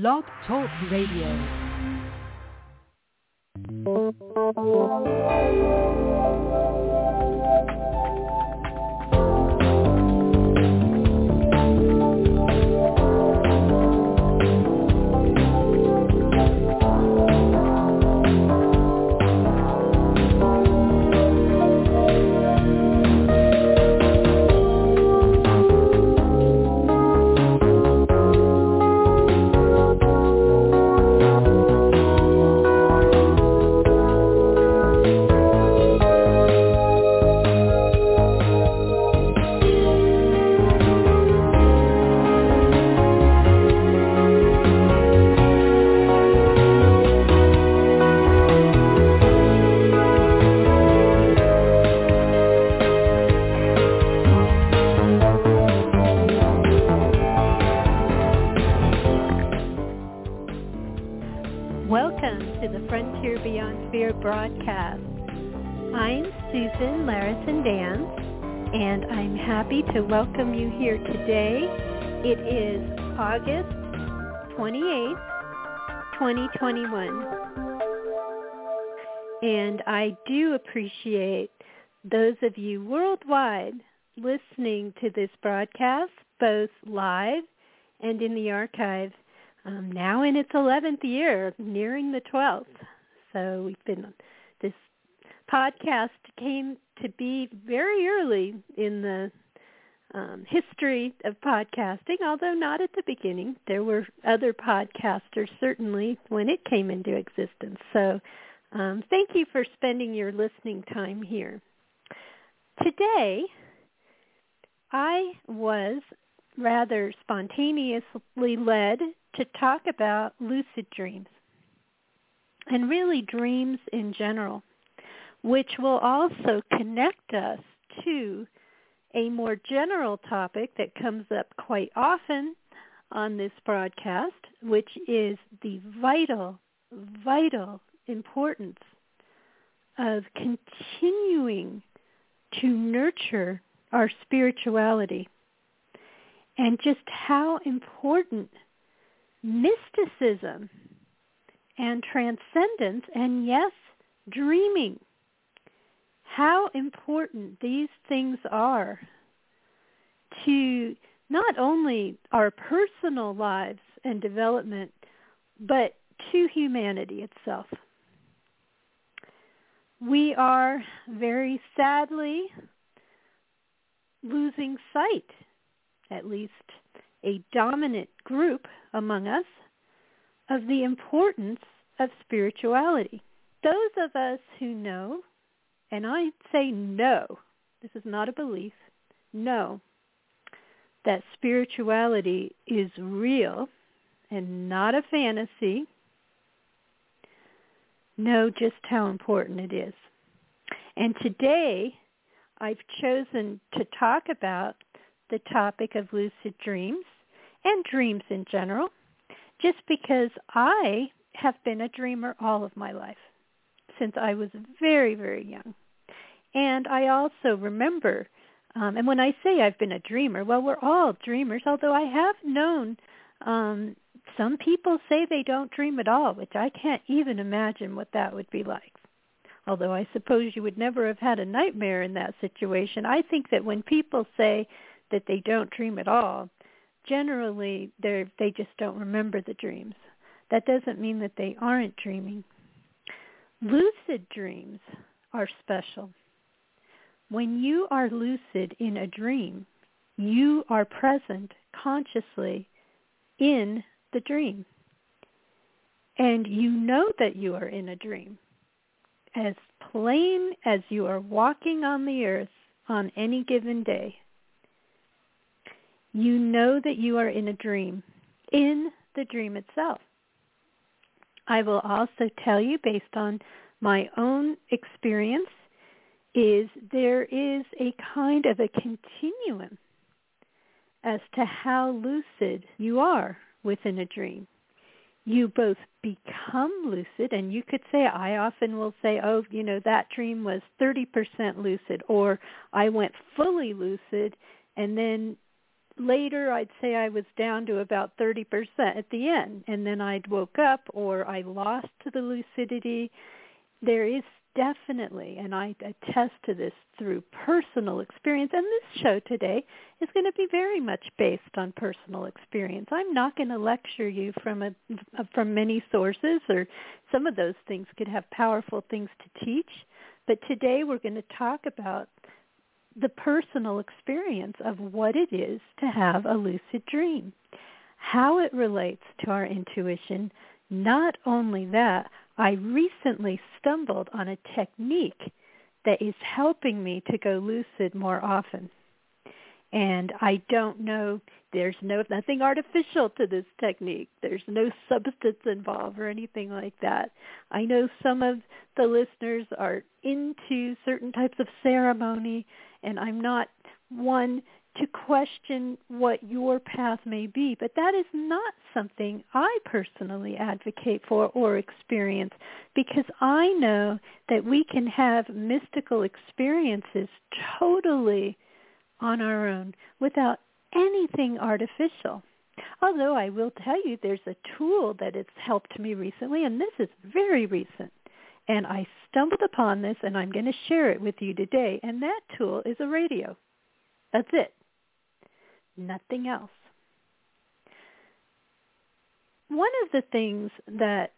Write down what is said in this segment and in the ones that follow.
Blog Talk Radio. And I'm happy to welcome you here today. It is August 28th, 2021. And I do appreciate those of you worldwide listening to this broadcast, both live and in the archive um, now in its 11th year, nearing the 12th. So we've been, podcast came to be very early in the um, history of podcasting, although not at the beginning. There were other podcasters certainly when it came into existence. So um, thank you for spending your listening time here. Today, I was rather spontaneously led to talk about lucid dreams and really dreams in general, which will also connect us to a more general topic that comes up quite often on this broadcast, which is the vital, vital importance of continuing to nurture our spirituality and just how important mysticism and transcendence and yes, dreaming, how important these things are to not only our personal lives and development, but to humanity itself. We are very sadly losing sight, at least a dominant group among us, of the importance of spirituality. Those of us who know, and I say no, this is not a belief, no, that spirituality is real and not a fantasy, know just how important it is. And today I've chosen to talk about the topic of lucid dreams and dreams in general, just because I have been a dreamer all of my life since I was very, very young. And I also remember, um, and when I say I've been a dreamer, well, we're all dreamers, although I have known um, some people say they don't dream at all, which I can't even imagine what that would be like. Although I suppose you would never have had a nightmare in that situation. I think that when people say that they don't dream at all, generally they they just don't remember the dreams. That doesn't mean that they aren't dreaming. Lucid dreams are special. When you are lucid in a dream, you are present consciously in the dream. And you know that you are in a dream as plain as you are walking on the earth on any given day you know that you are in a dream, in the dream itself. I will also tell you based on my own experience is there is a kind of a continuum as to how lucid you are within a dream. You both become lucid, and you could say, I often will say, oh, you know, that dream was 30% lucid, or I went fully lucid, and then later I'd say I was down to about 30% at the end and then I'd woke up or I lost to the lucidity. There is definitely, and I attest to this through personal experience, and this show today is going to be very much based on personal experience. I'm not going to lecture you from a, from many sources, or some of those things could have powerful things to teach. But today we're going to talk about the personal experience of what it is to have a lucid dream, how it relates to our intuition. Not only that, I recently stumbled on a technique that is helping me to go lucid more often. And I don't know, there's no nothing artificial to this technique. There's no substance involved or anything like that. I know some of the listeners are into certain types of ceremony and I'm not one to question what your path may be, but that is not something I personally advocate for or experience because I know that we can have mystical experiences totally on our own without anything artificial. Although I will tell you there's a tool that has helped me recently, and this is very recent. And I stumbled upon this, and I'm going to share it with you today. And that tool is a radio. That's it nothing else. One of the things that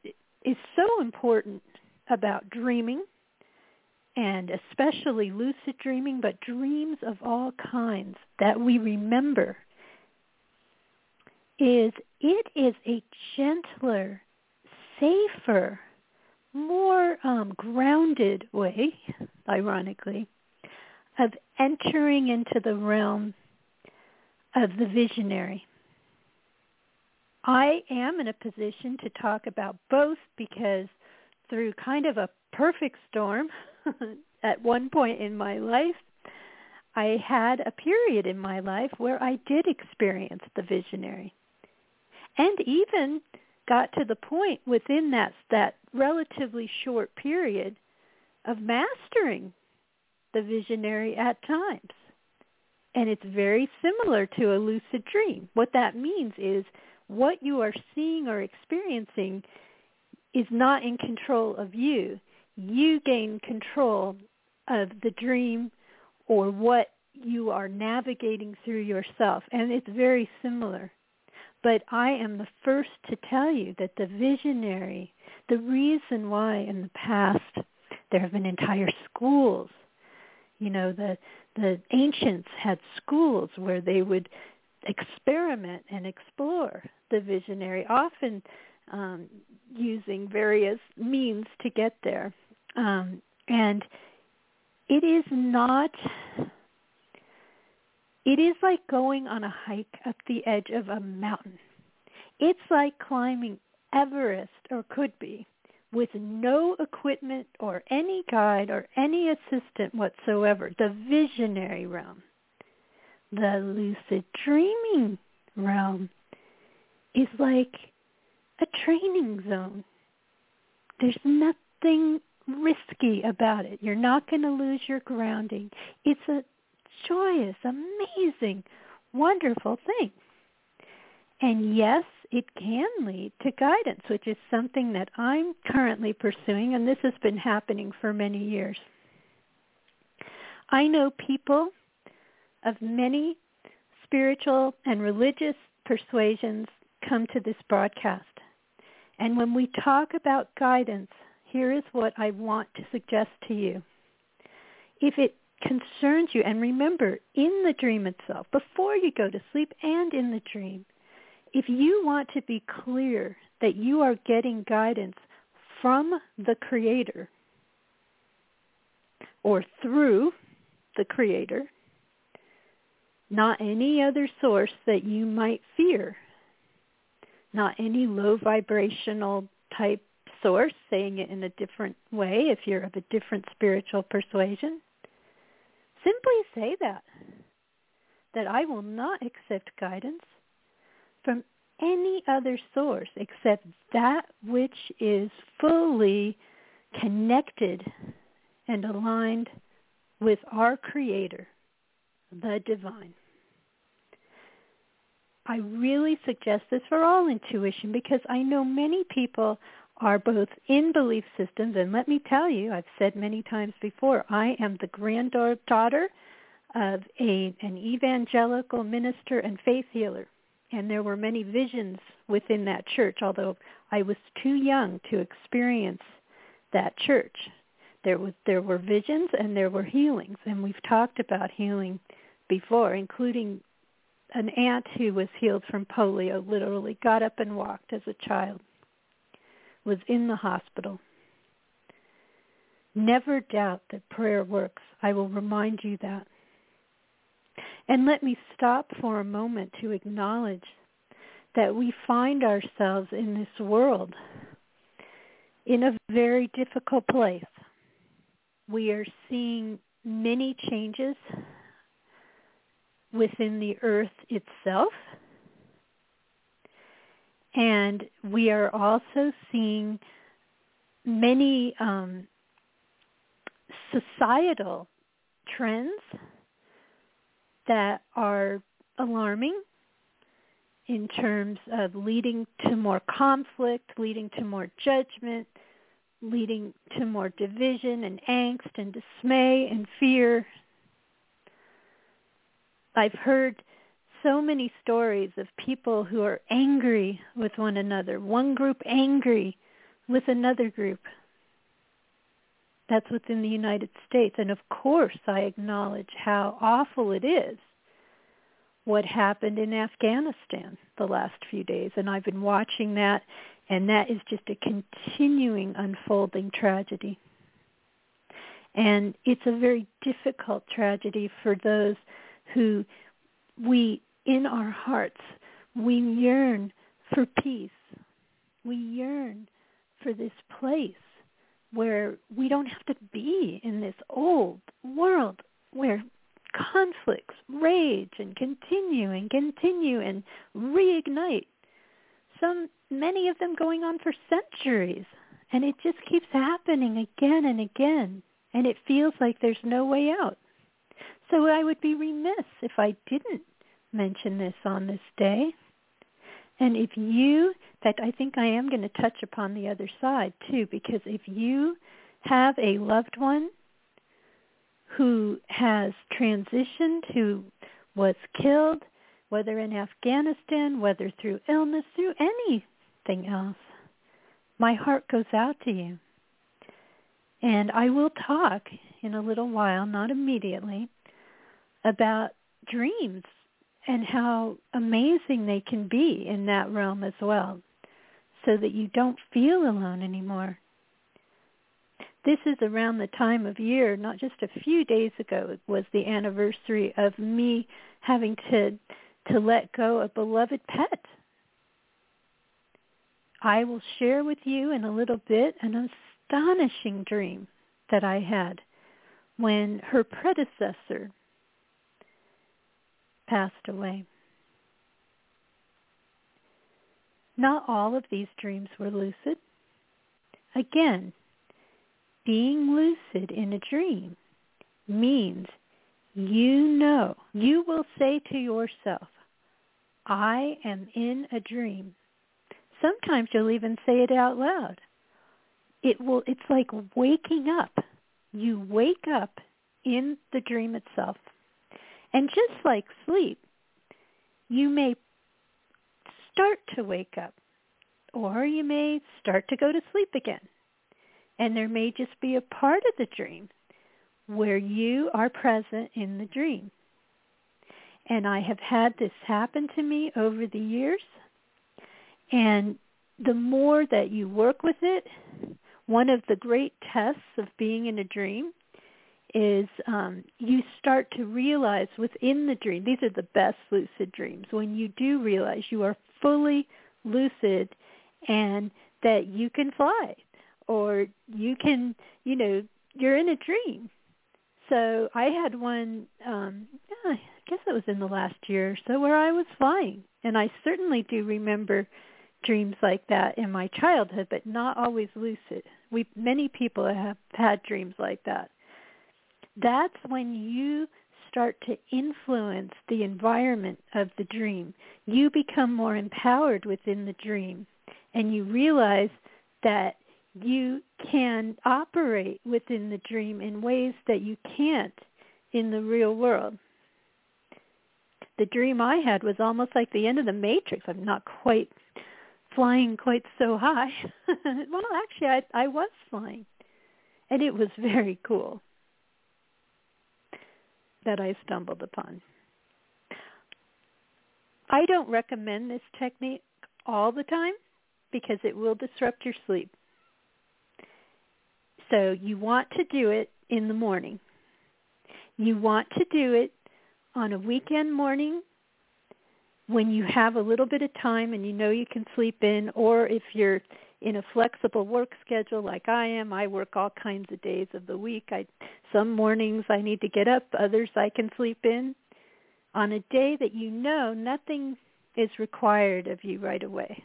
is so important about dreaming, and especially lucid dreaming, but dreams of all kinds that we remember, is it is a gentler, safer, more um, grounded way, ironically, of entering into the realm of the visionary. I am in a position to talk about both because through kind of a perfect storm at one point in my life, I had a period in my life where I did experience the visionary. And even got to the point within that that relatively short period of mastering the visionary at times. And it's very similar to a lucid dream. What that means is what you are seeing or experiencing is not in control of you. You gain control of the dream or what you are navigating through yourself. And it's very similar. But I am the first to tell you that the visionary, the reason why in the past there have been entire schools, you know, the the ancients had schools where they would experiment and explore the visionary, often um, using various means to get there. Um, and it is not, it is like going on a hike up the edge of a mountain. It's like climbing Everest, or could be, with no equipment or any guide or any assistant whatsoever, the visionary realm, the lucid dreaming realm is like a training zone. There's nothing risky about it. You're not going to lose your grounding. It's a joyous, amazing, wonderful thing. And yes, it can lead to guidance, which is something that I'm currently pursuing, and this has been happening for many years. I know people of many spiritual and religious persuasions come to this broadcast. And when we talk about guidance, here is what I want to suggest to you. If it concerns you, and remember, in the dream itself, before you go to sleep and in the dream, if you want to be clear that you are getting guidance from the Creator or through the Creator, not any other source that you might fear, not any low vibrational type source, saying it in a different way if you're of a different spiritual persuasion. Simply say that, that I will not accept guidance from any other source except that which is fully connected and aligned with our Creator, the divine. I really suggest this for all intuition because I know many people are both in belief systems, and let me tell you, I've said many times before, I am the granddaughter of a, an evangelical minister and faith healer. And there were many visions within that church, although I was too young to experience that church. There was there were visions and there were healings, and we've talked about healing before, including an aunt who was healed from polio, literally got up and walked as a child was in the hospital. Never doubt that prayer works. I will remind you that. And let me stop for a moment to acknowledge that we find ourselves in this world in a very difficult place. We are seeing many changes within the earth itself and we are also seeing many um, societal trends that are alarming in terms of leading to more conflict, leading to more judgment, leading to more division and angst and dismay and fear. I've heard so many stories of people who are angry with one another, one group angry with another group. That's within the United States. And of course, I acknowledge how awful it is what happened in Afghanistan the last few days. And I've been watching that, and that is just a continuing unfolding tragedy. And it's a very difficult tragedy for those who we in our hearts, we yearn for peace. We yearn for this place where we don't have to be in this old world where conflicts rage and continue and continue and reignite. Some, many of them going on for centuries. And it just keeps happening again and again. And it feels like there's no way out. So I would be remiss if I didn't mention this on this day. And if you, fact, I think I am going to touch upon the other side too, because if you have a loved one who has transitioned, who was killed, whether in Afghanistan, whether through illness, through anything else, my heart goes out to you. And I will talk in a little while, not immediately, about dreams and how amazing they can be in that realm as well so that you don't feel alone anymore. This is around the time of year, not just a few days ago, was the anniversary of me having to to let go a beloved pet. I will share with you in a little bit an astonishing dream that I had when her predecessor passed away. Not all of these dreams were lucid. Again, being lucid in a dream means you know, you will say to yourself, I am in a dream. Sometimes you'll even say it out loud. It will it's like waking up. You wake up in the dream itself. And just like sleep, you may start to wake up or you may start to go to sleep again. And there may just be a part of the dream where you are present in the dream. And I have had this happen to me over the years. And the more that you work with it, one of the great tests of being in a dream is um, you start to realize within the dream, these are the best lucid dreams, when you do realize you are fully lucid and that you can fly or you can, you know, you're in a dream. So I had one, um, I guess it was in the last year or so, where I was flying. And I certainly do remember dreams like that in my childhood, but not always lucid. We many people have had dreams like that that's when you start to influence the environment of the dream. You become more empowered within the dream and you realize that you can operate within the dream in ways that you can't in the real world. The dream I had was almost like the end of the matrix. I'm not quite flying quite so high. well, actually I I was flying. And it was very cool that I stumbled upon. I don't recommend this technique all the time because it will disrupt your sleep. So you want to do it in the morning. You want to do it on a weekend morning when you have a little bit of time and you know you can sleep in or if you're in a flexible work schedule like I am. I work all kinds of days of the week. I some mornings I need to get up, others I can sleep in. On a day that you know nothing is required of you right away.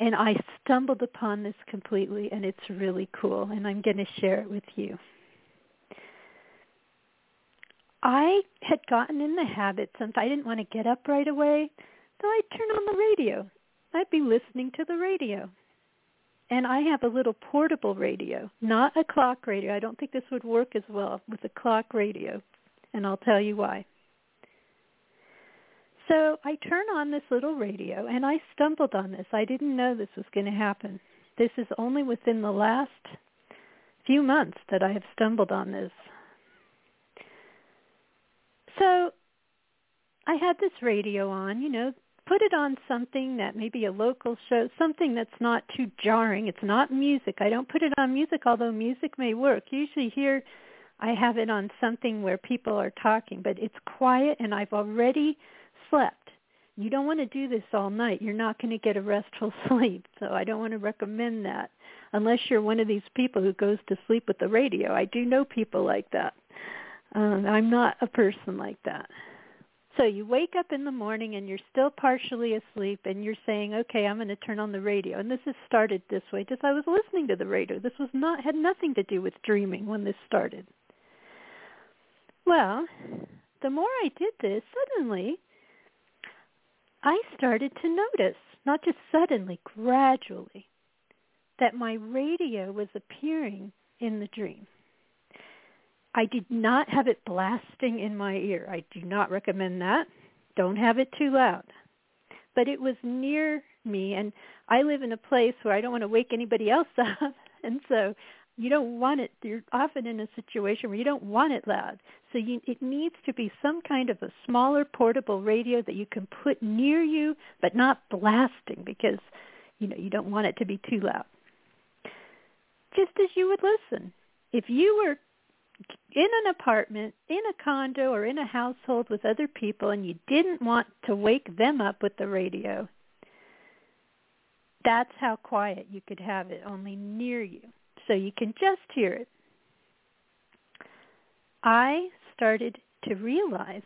And I stumbled upon this completely and it's really cool and I'm going to share it with you. I had gotten in the habit since I didn't want to get up right away, so I'd turn on the radio I'd be listening to the radio. And I have a little portable radio, not a clock radio. I don't think this would work as well with a clock radio, and I'll tell you why. So I turn on this little radio, and I stumbled on this. I didn't know this was going to happen. This is only within the last few months that I have stumbled on this. So I had this radio on, you know, put it on something that maybe a local show, something that's not too jarring. It's not music. I don't put it on music, although music may work. Usually here I have it on something where people are talking, but it's quiet and I've already slept. You don't want to do this all night. You're not going to get a restful sleep. So I don't want to recommend that unless you're one of these people who goes to sleep with the radio. I do know people like that. Um, I'm not a person like that. So you wake up in the morning and you're still partially asleep and you're saying, okay, I'm going to turn on the radio. And this has started this way just I was listening to the radio. This was not had nothing to do with dreaming when this started. Well, the more I did this, suddenly I started to notice, not just suddenly, gradually, that my radio was appearing in the dream. I did not have it blasting in my ear. I do not recommend that. Don't have it too loud. But it was near me and I live in a place where I don't want to wake anybody else up. And so you don't want it you're often in a situation where you don't want it loud. So you, it needs to be some kind of a smaller portable radio that you can put near you but not blasting because you know you don't want it to be too loud. Just as you would listen. If you were in an apartment, in a condo, or in a household with other people and you didn't want to wake them up with the radio, that's how quiet you could have it, only near you. So you can just hear it. I started to realize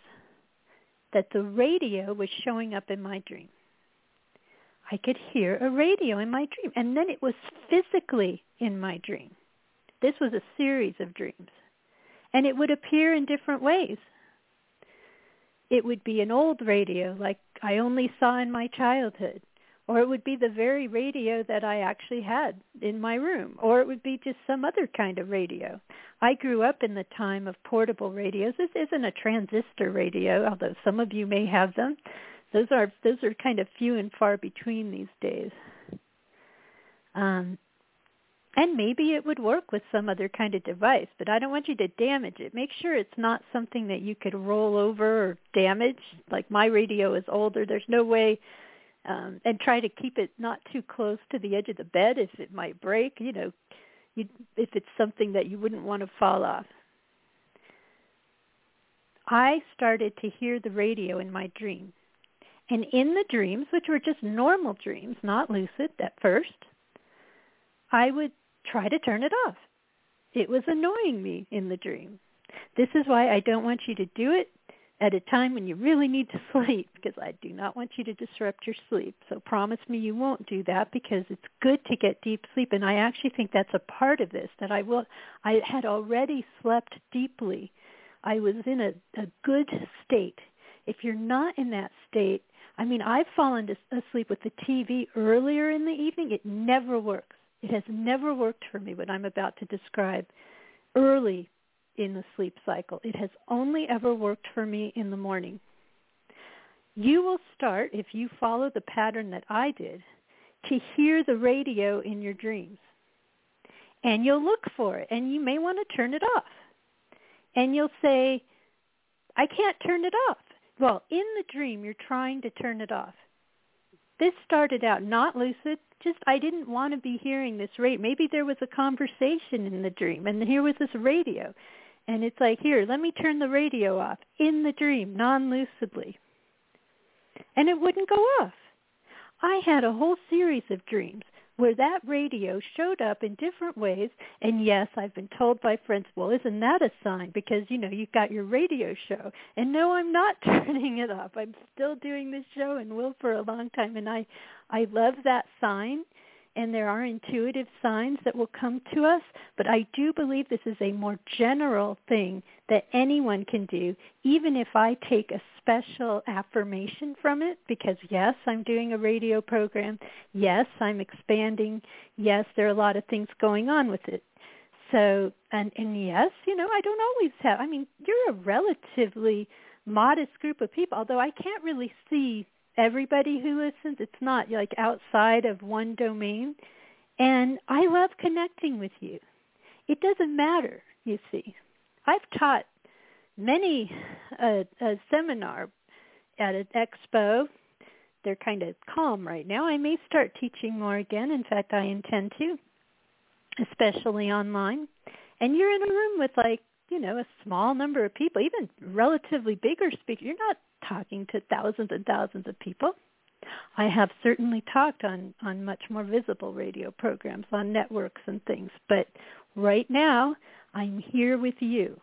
that the radio was showing up in my dream. I could hear a radio in my dream, and then it was physically in my dream. This was a series of dreams and it would appear in different ways. It would be an old radio like I only saw in my childhood, or it would be the very radio that I actually had in my room, or it would be just some other kind of radio. I grew up in the time of portable radios. This isn't a transistor radio, although some of you may have them. Those are those are kind of few and far between these days. Um, and maybe it would work with some other kind of device, but I don't want you to damage it. Make sure it's not something that you could roll over or damage. Like my radio is older. There's no way um and try to keep it not too close to the edge of the bed if it might break, you know, you if it's something that you wouldn't want to fall off. I started to hear the radio in my dream. And in the dreams, which were just normal dreams, not lucid at first, I would try to turn it off. It was annoying me in the dream. This is why I don't want you to do it at a time when you really need to sleep because I do not want you to disrupt your sleep. So promise me you won't do that because it's good to get deep sleep and I actually think that's a part of this that I will I had already slept deeply I was in a, a good state. If you're not in that state, I mean, I've fallen asleep with the TV earlier in the evening. It never works. It has never worked for me what I'm about to describe early in the sleep cycle. It has only ever worked for me in the morning. You will start, if you follow the pattern that I did, to hear the radio in your dreams. And you'll look for it, and you may want to turn it off. And you'll say, I can't turn it off. Well, in the dream, you're trying to turn it off. This started out not lucid, just I didn't want to be hearing this radio. Maybe there was a conversation in the dream, and here was this radio. And it's like, here, let me turn the radio off in the dream, non-lucidly. And it wouldn't go off. I had a whole series of dreams where that radio showed up in different ways. And yes, I've been told by friends, well, isn't that a sign? Because, you know, you've got your radio show. And no, I'm not turning it off. I'm still doing this show and will for a long time. And I, I love that sign and there are intuitive signs that will come to us, but I do believe this is a more general thing that anyone can do, even if I take a special affirmation from it, because yes, I'm doing a radio program. Yes, I'm expanding. Yes, there are a lot of things going on with it. So, and, and yes, you know, I don't always have, I mean, you're a relatively modest group of people, although I can't really see everybody who listens. It's not like outside of one domain. And I love connecting with you. It doesn't matter, you see. I've taught many a, a seminar at an expo. They're kind of calm right now. I may start teaching more again. In fact, I intend to, especially online. And you're in a room with like, you know, a small number of people, even relatively bigger speakers. You're not talking to thousands and thousands of people. I have certainly talked on, on much more visible radio programs, on networks and things, but right now I'm here with you.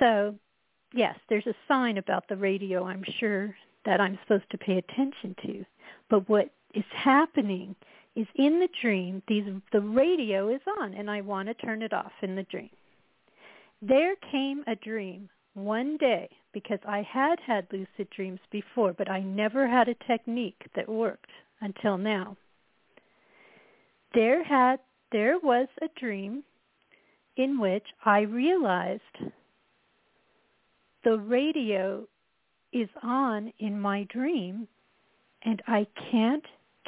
So, yes, there's a sign about the radio, I'm sure, that I'm supposed to pay attention to. But what is happening is in the dream, these, the radio is on, and I want to turn it off in the dream. There came a dream one day because I had had lucid dreams before, but I never had a technique that worked until now. There had there was a dream in which I realized the radio is on in my dream and I can't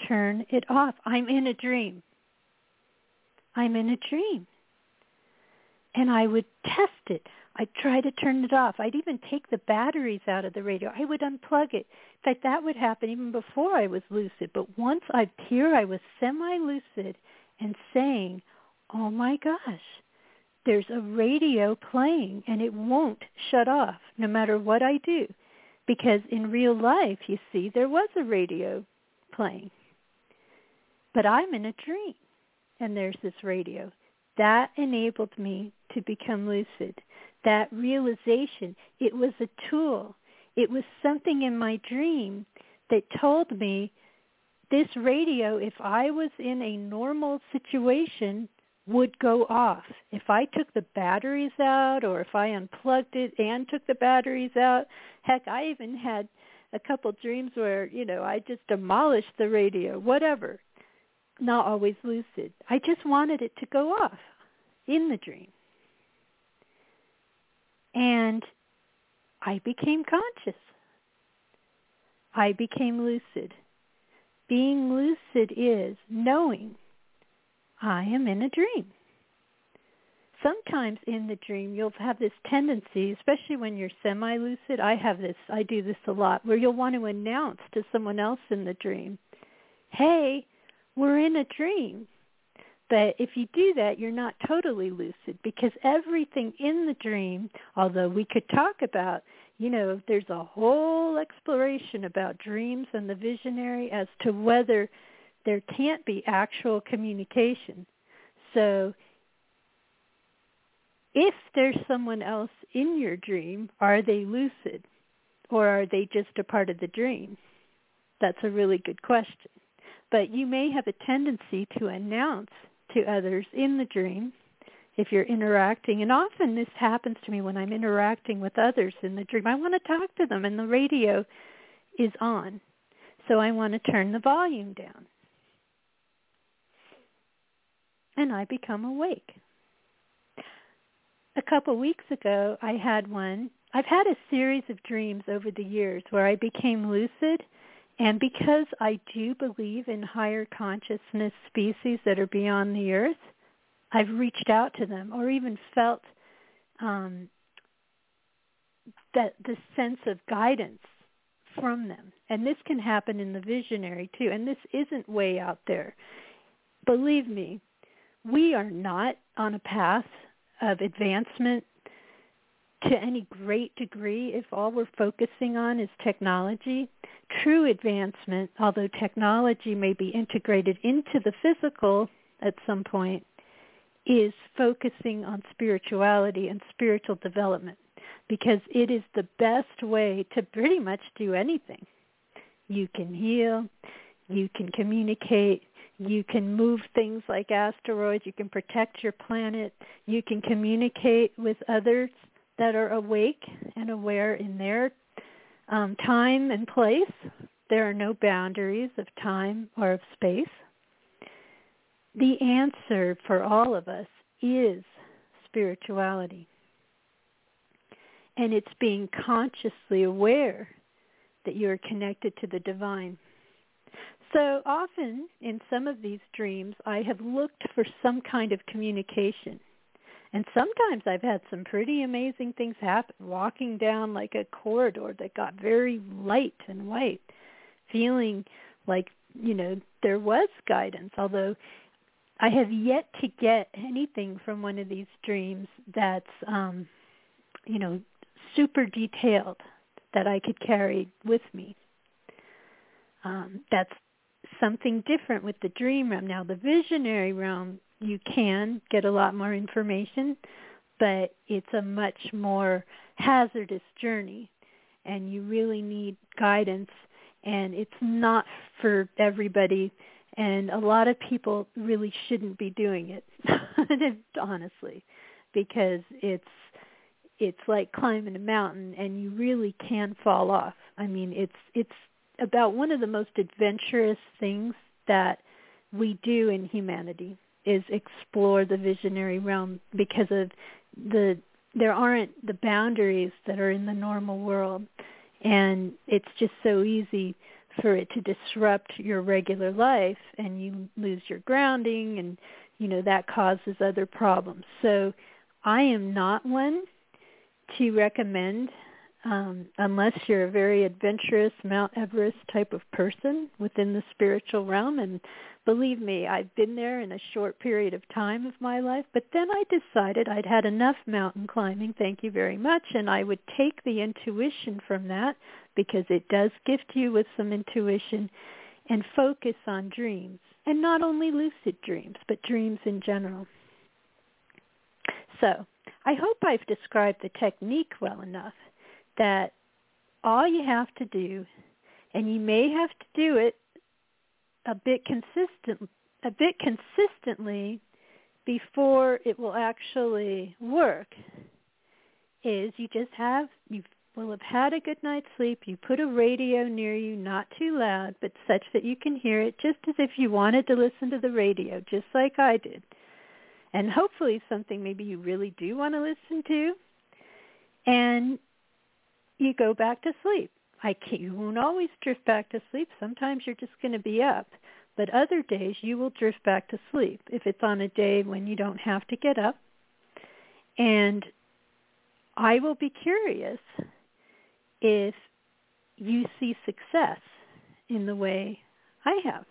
turn it off. I'm in a dream. I'm in a dream. And I would test it. I'd try to turn it off. I'd even take the batteries out of the radio. I would unplug it. In fact, that would happen even before I was lucid. But once I here I was semi-lucid and saying, "Oh my gosh, there's a radio playing and it won't shut off no matter what I do." Because in real life, you see, there was a radio playing. But I'm in a dream and there's this radio. That enabled me to become lucid that realization. It was a tool. It was something in my dream that told me this radio, if I was in a normal situation, would go off. If I took the batteries out or if I unplugged it and took the batteries out, heck, I even had a couple dreams where, you know, I just demolished the radio, whatever. Not always lucid. I just wanted it to go off in the dream. And I became conscious. I became lucid. Being lucid is knowing I am in a dream. Sometimes in the dream you'll have this tendency, especially when you're semi-lucid, I have this, I do this a lot, where you'll want to announce to someone else in the dream, hey, we're in a dream. But if you do that, you're not totally lucid because everything in the dream, although we could talk about, you know, there's a whole exploration about dreams and the visionary as to whether there can't be actual communication. So if there's someone else in your dream, are they lucid or are they just a part of the dream? That's a really good question. But you may have a tendency to announce to others in the dream, if you're interacting. And often this happens to me when I'm interacting with others in the dream. I want to talk to them and the radio is on. So I want to turn the volume down. And I become awake. A couple weeks ago, I had one. I've had a series of dreams over the years where I became lucid and because I do believe in higher consciousness species that are beyond the earth, I've reached out to them or even felt um, that the sense of guidance from them. And this can happen in the visionary too. And this isn't way out there. Believe me, we are not on a path of advancement to any great degree if all we're focusing on is technology. True advancement, although technology may be integrated into the physical at some point, is focusing on spirituality and spiritual development because it is the best way to pretty much do anything. You can heal, you can communicate, you can move things like asteroids, you can protect your planet, you can communicate with others that are awake and aware in their um, time and place. There are no boundaries of time or of space. The answer for all of us is spirituality. And it's being consciously aware that you're connected to the divine. So often in some of these dreams, I have looked for some kind of communication and sometimes I've had some pretty amazing things happen, walking down like a corridor that got very light and white, feeling like, you know, there was guidance, although I have yet to get anything from one of these dreams that's, um, you know, super detailed that I could carry with me. Um, that's something different with the dream realm. Now, the visionary realm you can get a lot more information, but it's a much more hazardous journey and you really need guidance and it's not for everybody and a lot of people really shouldn't be doing it honestly because it's it's like climbing a mountain and you really can fall off. I mean it's it's about one of the most adventurous things that we do in humanity is explore the visionary realm because of the there aren't the boundaries that are in the normal world. And it's just so easy for it to disrupt your regular life and you lose your grounding and you know that causes other problems. So i am not one to recommend um, unless you're a very adventurous Mount Everest type of person within the spiritual realm. And believe me, I've been there in a short period of time of my life, but then I decided I'd had enough mountain climbing, thank you very much, and I would take the intuition from that because it does gift you with some intuition and focus on dreams. And not only lucid dreams, but dreams in general. So, I hope I've described the technique well enough that all you have to do, and you may have to do it a bit consistent, a bit consistently before it will actually work, is you just have you will have had a good night's sleep. You put a radio near you, not too loud, but such that you can hear it, just as if you wanted to listen to the radio, just like I did. And hopefully something maybe you really do want to listen to. And you go back to sleep. I can't, you won't always drift back to sleep. Sometimes you're just going to be up. But other days you will drift back to sleep if it's on a day when you don't have to get up. And I will be curious if you see success in the way I have.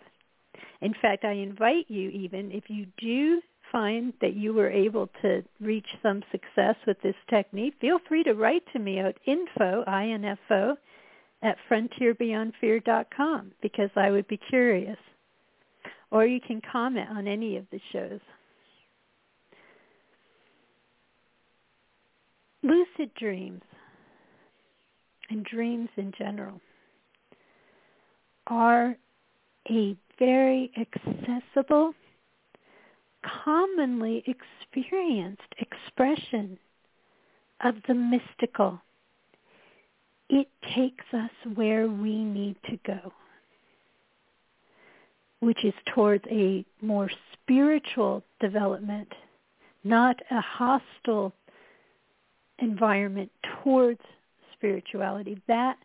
In fact, I invite you even, if you do find that you were able to reach some success with this technique, feel free to write to me at info, I-N-F-O, at frontierbeyondfear.com because I would be curious. Or you can comment on any of the shows. Lucid dreams and dreams in general are a very accessible commonly experienced expression of the mystical. It takes us where we need to go, which is towards a more spiritual development, not a hostile environment towards spirituality. That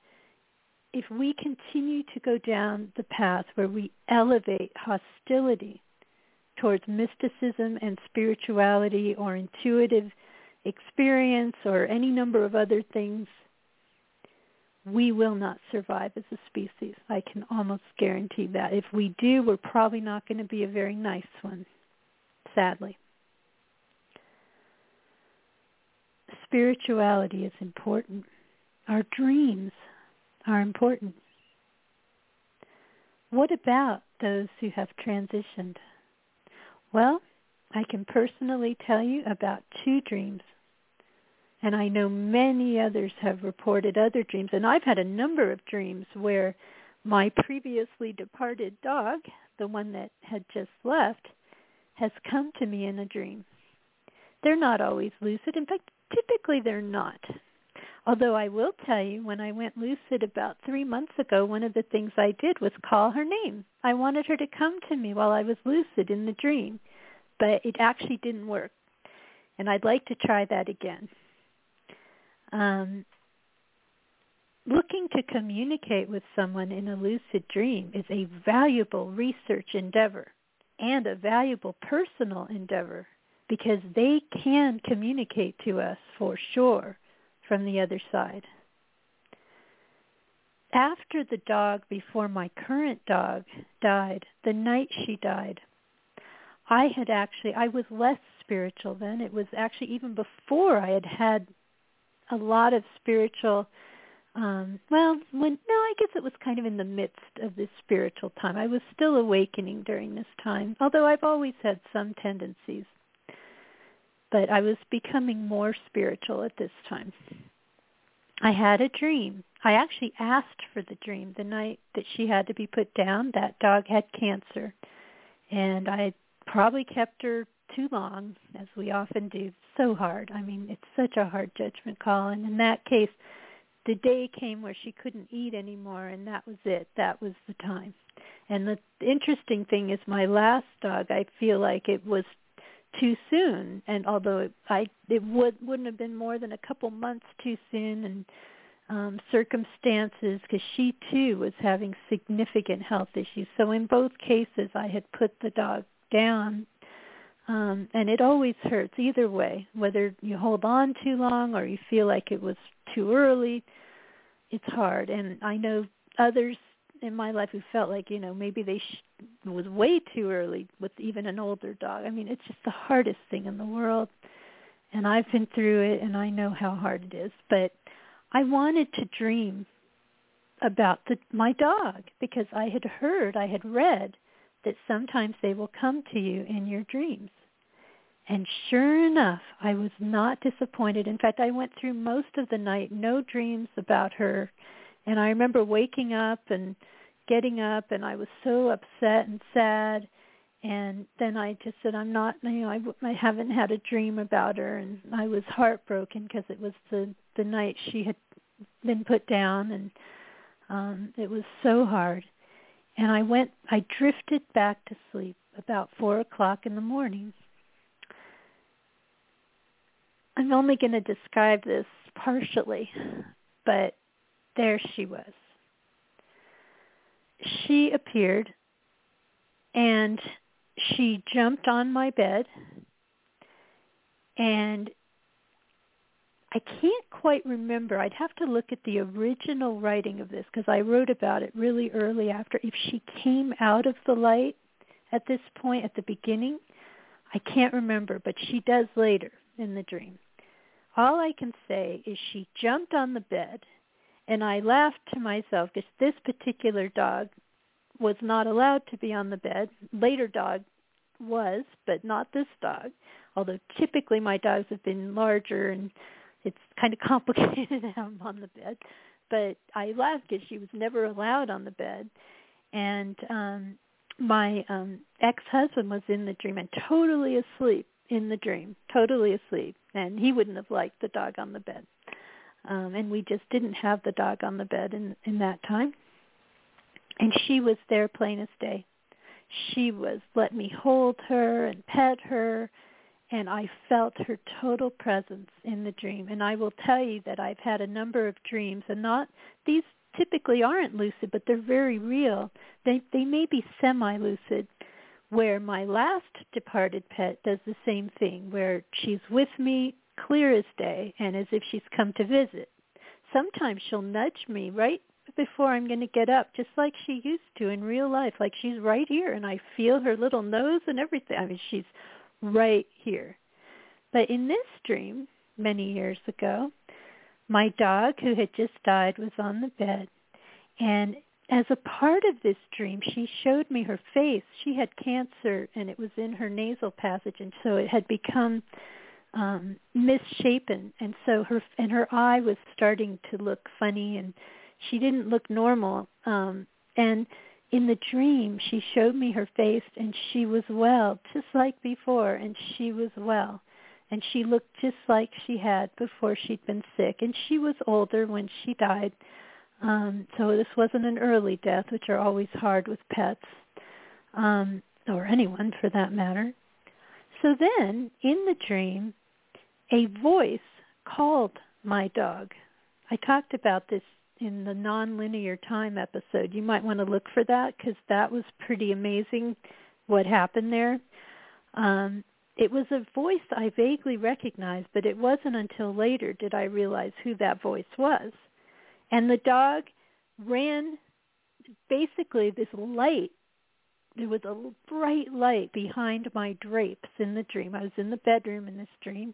if we continue to go down the path where we elevate hostility towards mysticism and spirituality or intuitive experience or any number of other things, we will not survive as a species. I can almost guarantee that. If we do, we're probably not going to be a very nice one, sadly. Spirituality is important. Our dreams are important. What about those who have transitioned? Well, I can personally tell you about two dreams. And I know many others have reported other dreams. And I've had a number of dreams where my previously departed dog, the one that had just left, has come to me in a dream. They're not always lucid. In fact, typically they're not. Although I will tell you, when I went lucid about three months ago, one of the things I did was call her name. I wanted her to come to me while I was lucid in the dream, but it actually didn't work. And I'd like to try that again. Um, looking to communicate with someone in a lucid dream is a valuable research endeavor and a valuable personal endeavor because they can communicate to us for sure from the other side. After the dog before my current dog died, the night she died, I had actually, I was less spiritual then. It was actually even before I had had a lot of spiritual um well when no i guess it was kind of in the midst of this spiritual time i was still awakening during this time although i've always had some tendencies but I was becoming more spiritual at this time. I had a dream. I actually asked for the dream the night that she had to be put down. That dog had cancer. And I probably kept her too long, as we often do. So hard. I mean, it's such a hard judgment call. And in that case, the day came where she couldn't eat anymore, and that was it. That was the time. And the interesting thing is my last dog, I feel like it was too soon. And although I it would wouldn't have been more than a couple months too soon and um circumstances because she too was having significant health issues. So in both cases I had put the dog down. Um and it always hurts either way whether you hold on too long or you feel like it was too early it's hard. And I know others in my life who felt like you know maybe they sh- was way too early with even an older dog. I mean, it's just the hardest thing in the world, and I've been through it, and I know how hard it is. But I wanted to dream about the, my dog because I had heard, I had read that sometimes they will come to you in your dreams. And sure enough, I was not disappointed. In fact, I went through most of the night, no dreams about her and I remember waking up and getting up and I was so upset and sad. And then I just said, I'm not, you know, I, I haven't had a dream about her. And I was heartbroken because it was the, the night she had been put down and um, it was so hard. And I went, I drifted back to sleep about four o'clock in the morning. I'm only going to describe this partially, but there she was. She appeared and she jumped on my bed and I can't quite remember. I'd have to look at the original writing of this because I wrote about it really early after. If she came out of the light at this point at the beginning, I can't remember, but she does later in the dream. All I can say is she jumped on the bed and I laughed to myself because this particular dog was not allowed to be on the bed. Later dog was, but not this dog. Although typically my dogs have been larger and it's kind of complicated them on the bed. But I laughed because she was never allowed on the bed. And um my um ex-husband was in the dream and totally asleep in the dream, totally asleep, and he wouldn't have liked the dog on the bed. Um and we just didn't have the dog on the bed in in that time. And she was there plain as day. She was let me hold her and pet her and I felt her total presence in the dream. And I will tell you that I've had a number of dreams and not these typically aren't lucid, but they're very real. They they may be semi-lucid, where my last departed pet does the same thing, where she's with me clear as day and as if she's come to visit. Sometimes she'll nudge me right before I'm going to get up, just like she used to in real life, like she's right here, and I feel her little nose and everything. I mean, she's right here. But in this dream, many years ago, my dog, who had just died, was on the bed. And as a part of this dream, she showed me her face. She had cancer, and it was in her nasal passage, and so it had become um, misshapen. And so her and her eye was starting to look funny, and she didn't look normal. Um, and in the dream, she showed me her face, and she was well, just like before, and she was well and she looked just like she had before she'd been sick and she was older when she died um so this wasn't an early death which are always hard with pets um or anyone for that matter so then in the dream a voice called my dog i talked about this in the nonlinear time episode you might want to look for that because that was pretty amazing what happened there um it was a voice I vaguely recognized, but it wasn't until later did I realize who that voice was. And the dog ran basically this light. There was a bright light behind my drapes in the dream. I was in the bedroom in this dream,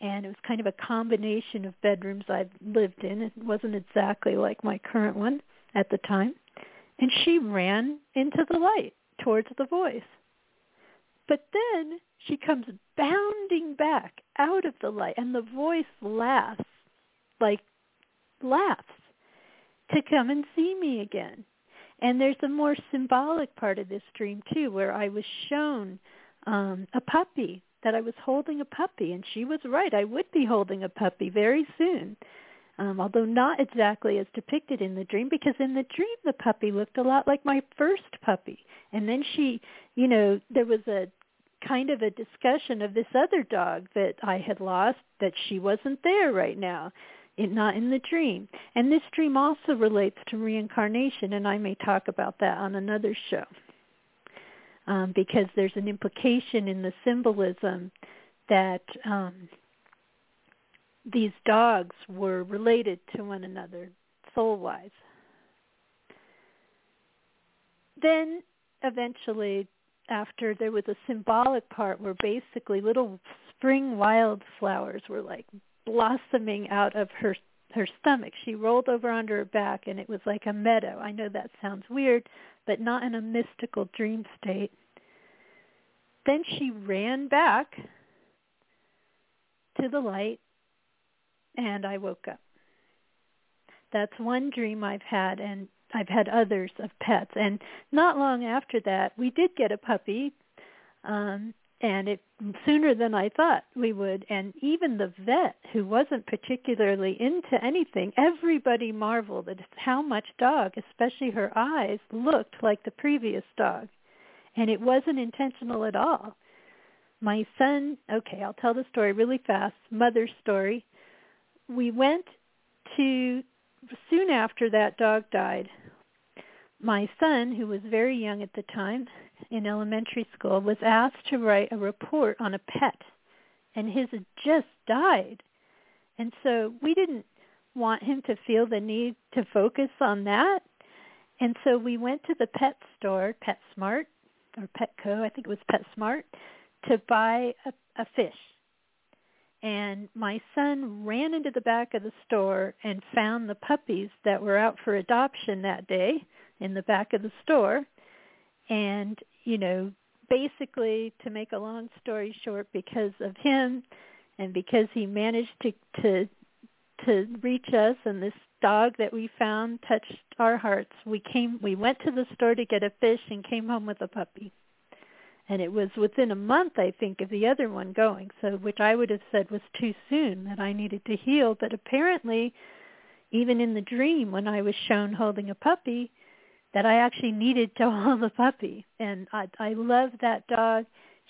and it was kind of a combination of bedrooms I've lived in. It wasn't exactly like my current one at the time. And she ran into the light towards the voice. But then she comes bounding back out of the light and the voice laughs, like laughs, to come and see me again. And there's a more symbolic part of this dream too, where I was shown um, a puppy, that I was holding a puppy, and she was right. I would be holding a puppy very soon. Um, although not exactly as depicted in the dream, because in the dream the puppy looked a lot like my first puppy. And then she, you know, there was a kind of a discussion of this other dog that I had lost, that she wasn't there right now, in, not in the dream. And this dream also relates to reincarnation, and I may talk about that on another show. Um, because there's an implication in the symbolism that um, these dogs were related to one another soul-wise. Then eventually after there was a symbolic part where basically little spring wildflowers were like blossoming out of her her stomach. She rolled over onto her back and it was like a meadow. I know that sounds weird, but not in a mystical dream state. Then she ran back to the light and I woke up. That's one dream I've had and I've had others of pets, and not long after that, we did get a puppy, um, and it sooner than I thought we would. And even the vet, who wasn't particularly into anything, everybody marveled at how much dog, especially her eyes, looked like the previous dog, and it wasn't intentional at all. My son, okay, I'll tell the story really fast. Mother's story. We went to soon after that dog died, my son, who was very young at the time in elementary school, was asked to write a report on a pet, and his had just died. And so we didn't want him to feel the need to focus on that. And so we went to the pet store, PetSmart, or Petco, I think it was PetSmart, to buy a, a fish and my son ran into the back of the store and found the puppies that were out for adoption that day in the back of the store and you know basically to make a long story short because of him and because he managed to to to reach us and this dog that we found touched our hearts. We came we went to the store to get a fish and came home with a puppy. And it was within a month I think of the other one going, so which I would have said was too soon that I needed to heal, but apparently even in the dream when I was shown holding a puppy that I actually needed to hold a puppy. And I I love that dog.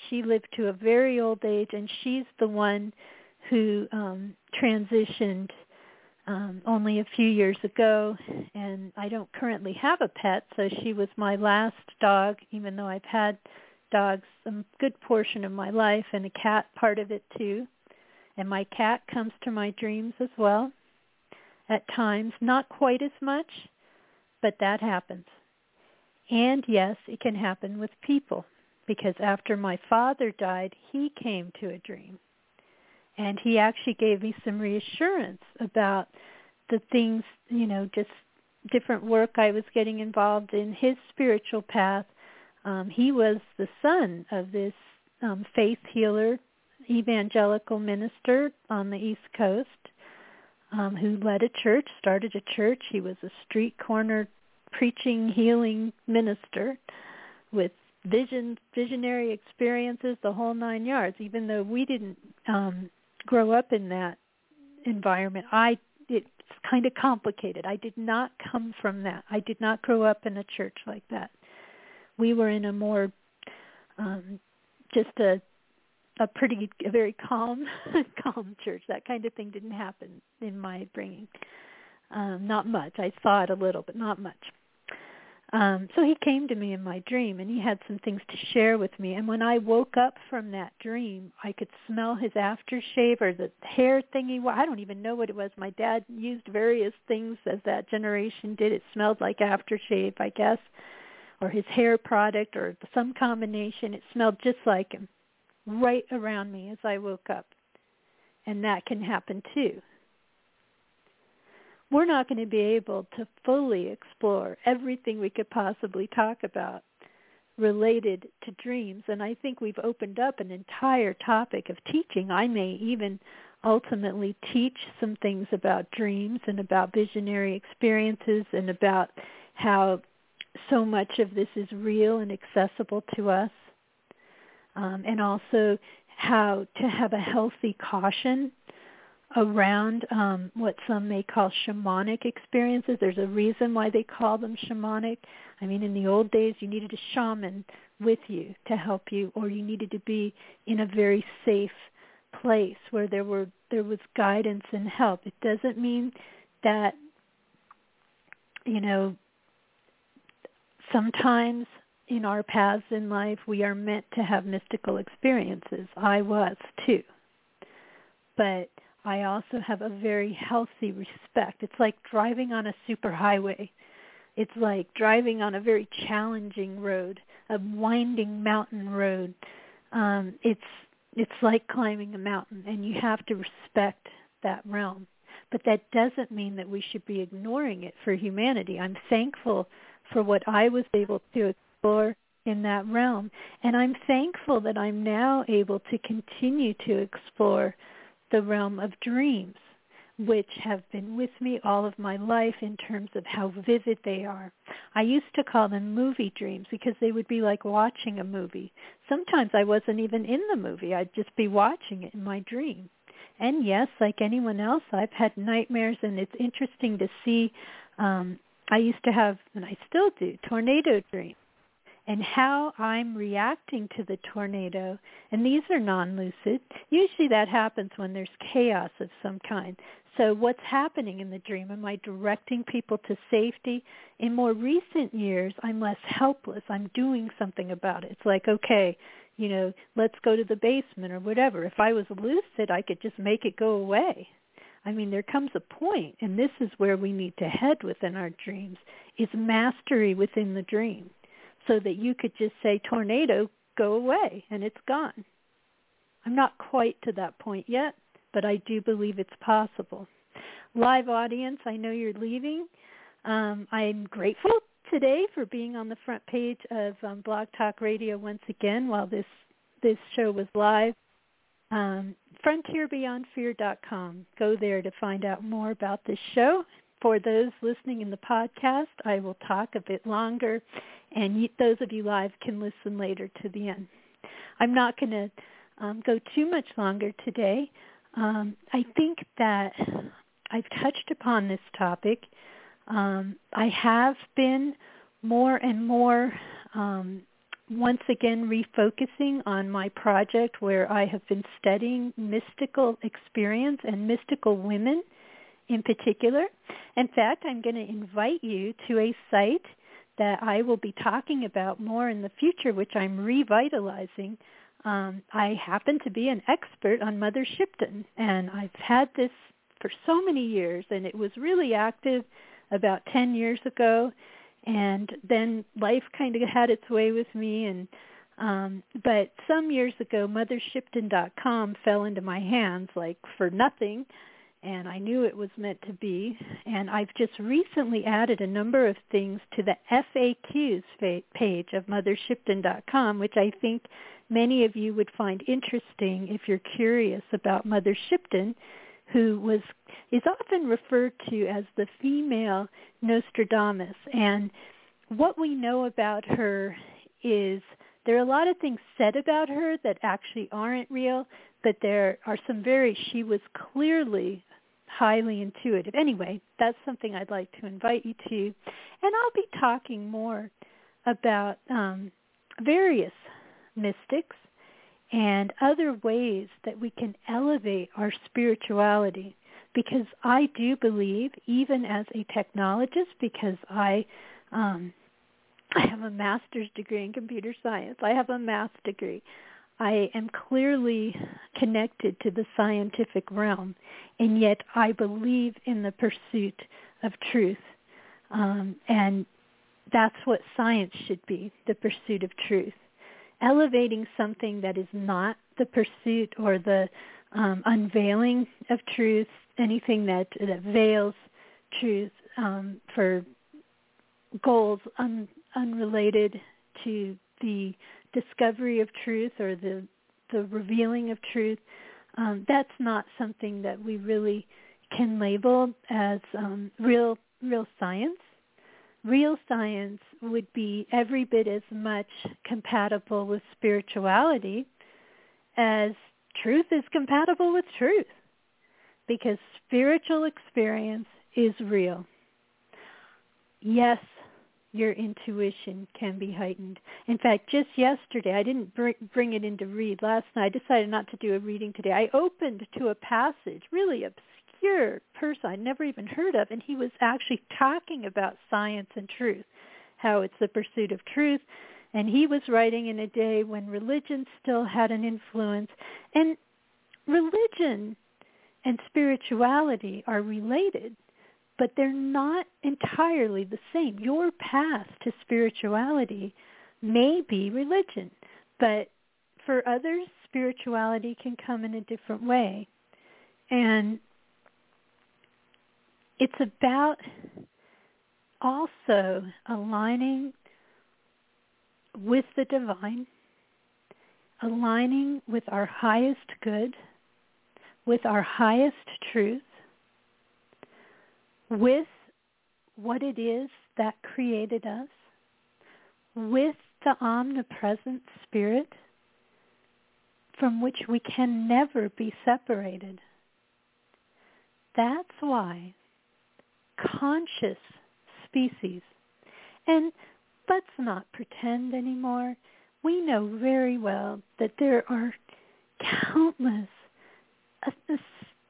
She lived to a very old age and she's the one who um transitioned um, only a few years ago, and I don't currently have a pet, so she was my last dog, even though I've had dogs a good portion of my life and a cat part of it too. And my cat comes to my dreams as well at times, not quite as much, but that happens. And yes, it can happen with people because after my father died, he came to a dream and he actually gave me some reassurance about the things, you know, just different work I was getting involved in his spiritual path. Um, he was the son of this um, faith healer, evangelical minister on the East Coast um, who led a church, started a church. He was a street corner preaching, healing minister with vision, visionary experiences, the whole nine yards. Even though we didn't um, grow up in that environment. I it's kind of complicated. I did not come from that. I did not grow up in a church like that. We were in a more um just a a pretty a very calm calm church. That kind of thing didn't happen in my bringing. Um not much. I saw it a little, but not much. Um, so he came to me in my dream and he had some things to share with me. And when I woke up from that dream, I could smell his aftershave or the hair thingy. I don't even know what it was. My dad used various things as that generation did. It smelled like aftershave, I guess, or his hair product or some combination. It smelled just like him right around me as I woke up. And that can happen too we're not going to be able to fully explore everything we could possibly talk about related to dreams. And I think we've opened up an entire topic of teaching. I may even ultimately teach some things about dreams and about visionary experiences and about how so much of this is real and accessible to us. Um, and also how to have a healthy caution around um, what some may call shamanic experiences. There's a reason why they call them shamanic. I mean, in the old days, you needed a shaman with you to help you, or you needed to be in a very safe place where there were there was guidance and help. It doesn't mean that you know sometimes in our paths in life we are meant to have mystical experiences. I was too. But I also have a very healthy respect. It's like driving on a superhighway. It's like driving on a very challenging road, a winding mountain road. Um, it's it's like climbing a mountain, and you have to respect that realm. But that doesn't mean that we should be ignoring it for humanity. I'm thankful for what I was able to explore in that realm, and I'm thankful that I'm now able to continue to explore the realm of dreams, which have been with me all of my life in terms of how vivid they are. I used to call them movie dreams because they would be like watching a movie. Sometimes I wasn't even in the movie. I'd just be watching it in my dream. And yes, like anyone else, I've had nightmares and it's interesting to see um I used to have and I still do tornado dreams and how I'm reacting to the tornado. And these are non-lucid. Usually that happens when there's chaos of some kind. So what's happening in the dream? Am I directing people to safety? In more recent years, I'm less helpless. I'm doing something about it. It's like, okay, you know, let's go to the basement or whatever. If I was lucid, I could just make it go away. I mean, there comes a point, and this is where we need to head within our dreams, is mastery within the dream so that you could just say tornado, go away, and it's gone. I'm not quite to that point yet, but I do believe it's possible. Live audience, I know you're leaving. Um, I'm grateful today for being on the front page of um, Blog Talk Radio once again while this this show was live. Um, FrontierBeyondFear.com. Go there to find out more about this show. for those listening in the podcast, I will talk a bit longer, and you, those of you live can listen later to the end. I'm not going to um, go too much longer today. Um, I think that I've touched upon this topic. Um, I have been more and more um, once again refocusing on my project where I have been studying mystical experience and mystical women in particular. In fact, I'm going to invite you to a site that I will be talking about more in the future, which I'm revitalizing. Um, I happen to be an expert on Mother Shipton, and I've had this for so many years, and it was really active about 10 years ago and then life kind of had its way with me and um but some years ago mothershipton.com fell into my hands like for nothing and I knew it was meant to be and I've just recently added a number of things to the FAQs page of mothershipton.com which I think many of you would find interesting if you're curious about Mother Shipton who was is often referred to as the female Nostradamus. And what we know about her is there are a lot of things said about her that actually aren't real, but there are some very she was clearly highly intuitive. Anyway, that's something I'd like to invite you to. And I'll be talking more about um, various mystics and other ways that we can elevate our spirituality because I do believe even as a technologist because I um I have a master's degree in computer science. I have a math degree. I am clearly connected to the scientific realm, and yet I believe in the pursuit of truth. Um, and that's what science should be, the pursuit of truth elevating something that is not the pursuit or the um, unveiling of truth, anything that, that veils truth um, for goals un, unrelated to the discovery of truth or the the revealing of truth. Um, that's not something that we really can label as um, real real science real science would be every bit as much compatible with spirituality as truth is compatible with truth because spiritual experience is real. Yes, your intuition can be heightened. In fact, just yesterday, I didn't bring it in to read last night. I decided not to do a reading today. I opened to a passage, really obscure person I'd never even heard of, and he was actually talking about science and truth, how it's the pursuit of truth. And he was writing in a day when religion still had an influence. And religion and spirituality are related, but they're not entirely the same. Your path to spirituality may be religion, but for others, spirituality can come in a different way. And it's about also aligning with the divine, aligning with our highest good, with our highest truth, with what it is that created us, with the omnipresent spirit from which we can never be separated. That's why conscious species. And let's not pretend anymore. We know very well that there are countless,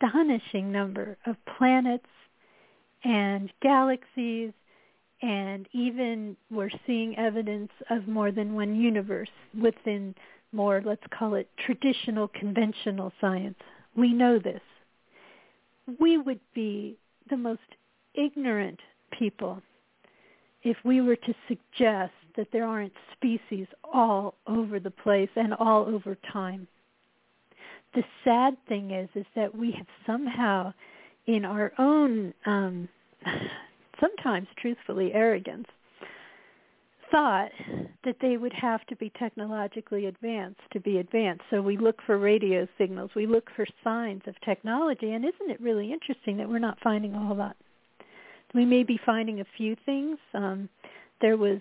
astonishing number of planets and galaxies and even we're seeing evidence of more than one universe within more, let's call it traditional, conventional science. We know this. We would be the most ignorant people if we were to suggest that there aren't species all over the place and all over time. The sad thing is, is that we have somehow, in our own, um, sometimes truthfully arrogance, thought that they would have to be technologically advanced to be advanced. So we look for radio signals, we look for signs of technology, and isn't it really interesting that we're not finding a whole lot? we may be finding a few things. Um, there was,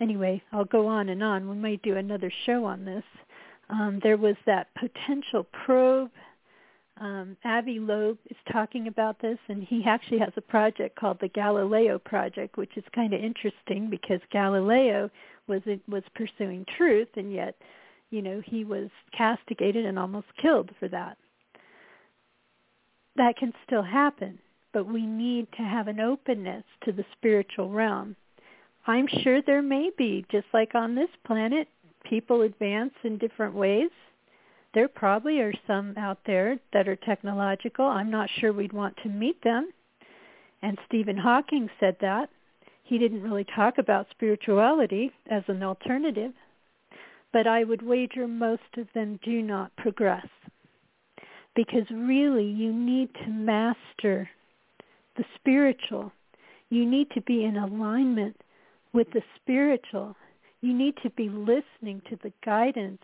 anyway, I'll go on and on. We might do another show on this. Um, there was that potential probe. Um, Avi Loeb is talking about this, and he actually has a project called the Galileo Project, which is kind of interesting because Galileo was was pursuing truth, and yet, you know, he was castigated and almost killed for that. That can still happen but we need to have an openness to the spiritual realm. I'm sure there may be, just like on this planet, people advance in different ways. There probably are some out there that are technological. I'm not sure we'd want to meet them. And Stephen Hawking said that. He didn't really talk about spirituality as an alternative, but I would wager most of them do not progress. Because really you need to master the spiritual. You need to be in alignment with the spiritual. You need to be listening to the guidance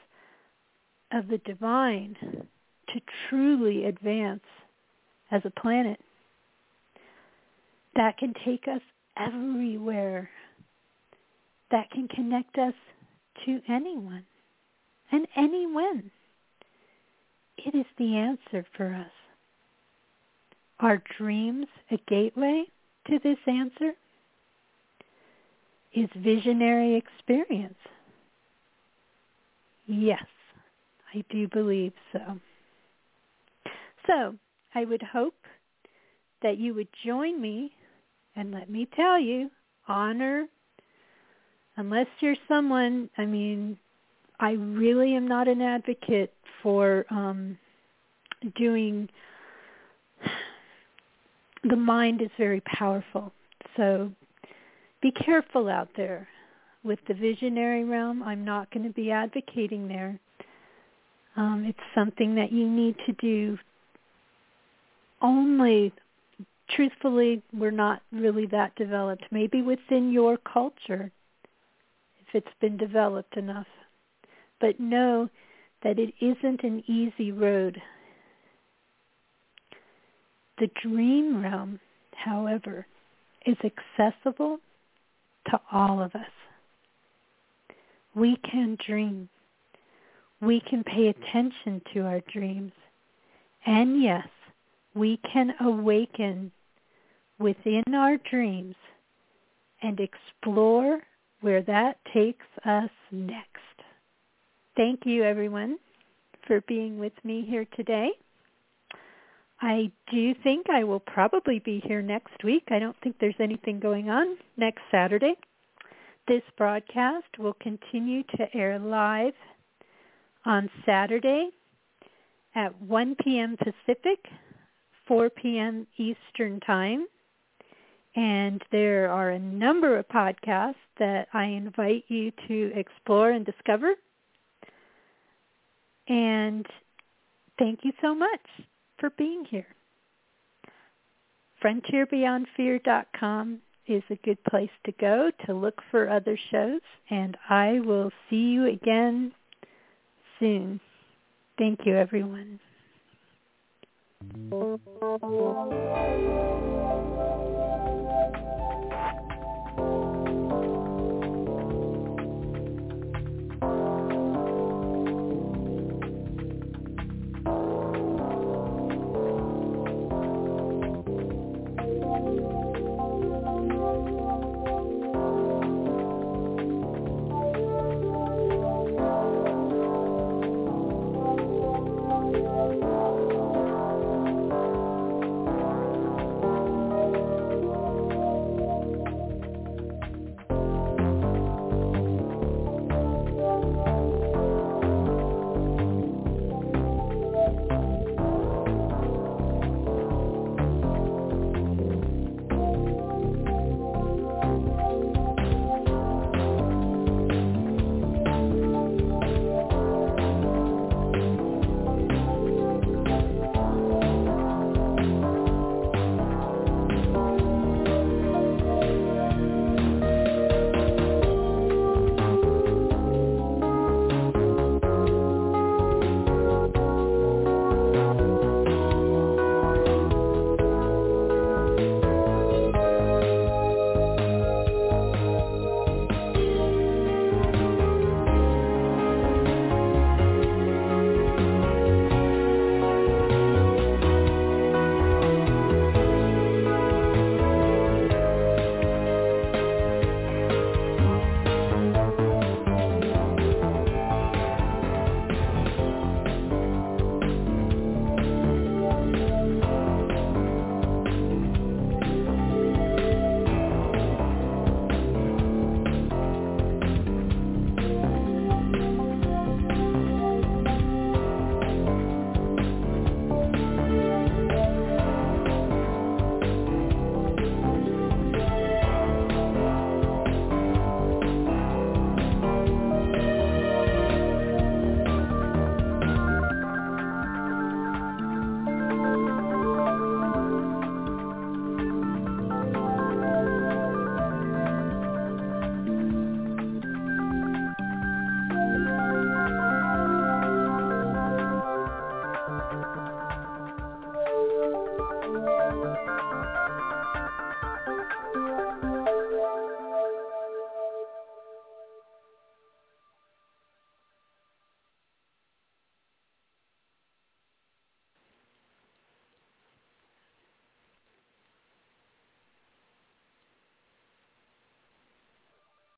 of the divine to truly advance as a planet. That can take us everywhere. That can connect us to anyone and anyone. It is the answer for us. Are dreams a gateway to this answer? Is visionary experience? Yes, I do believe so. So I would hope that you would join me and let me tell you, honor, unless you're someone, I mean, I really am not an advocate for um, doing the mind is very powerful. So be careful out there with the visionary realm. I'm not going to be advocating there. Um, it's something that you need to do only, truthfully, we're not really that developed. Maybe within your culture, if it's been developed enough. But know that it isn't an easy road the dream realm, however, is accessible to all of us. We can dream. We can pay attention to our dreams. And yes, we can awaken within our dreams and explore where that takes us next. Thank you, everyone, for being with me here today. I do think I will probably be here next week. I don't think there's anything going on next Saturday. This broadcast will continue to air live on Saturday at 1 p.m. Pacific, 4 p.m. Eastern Time. And there are a number of podcasts that I invite you to explore and discover. And thank you so much for being here. FrontierBeyondFear.com is a good place to go to look for other shows, and I will see you again soon. Thank you, everyone.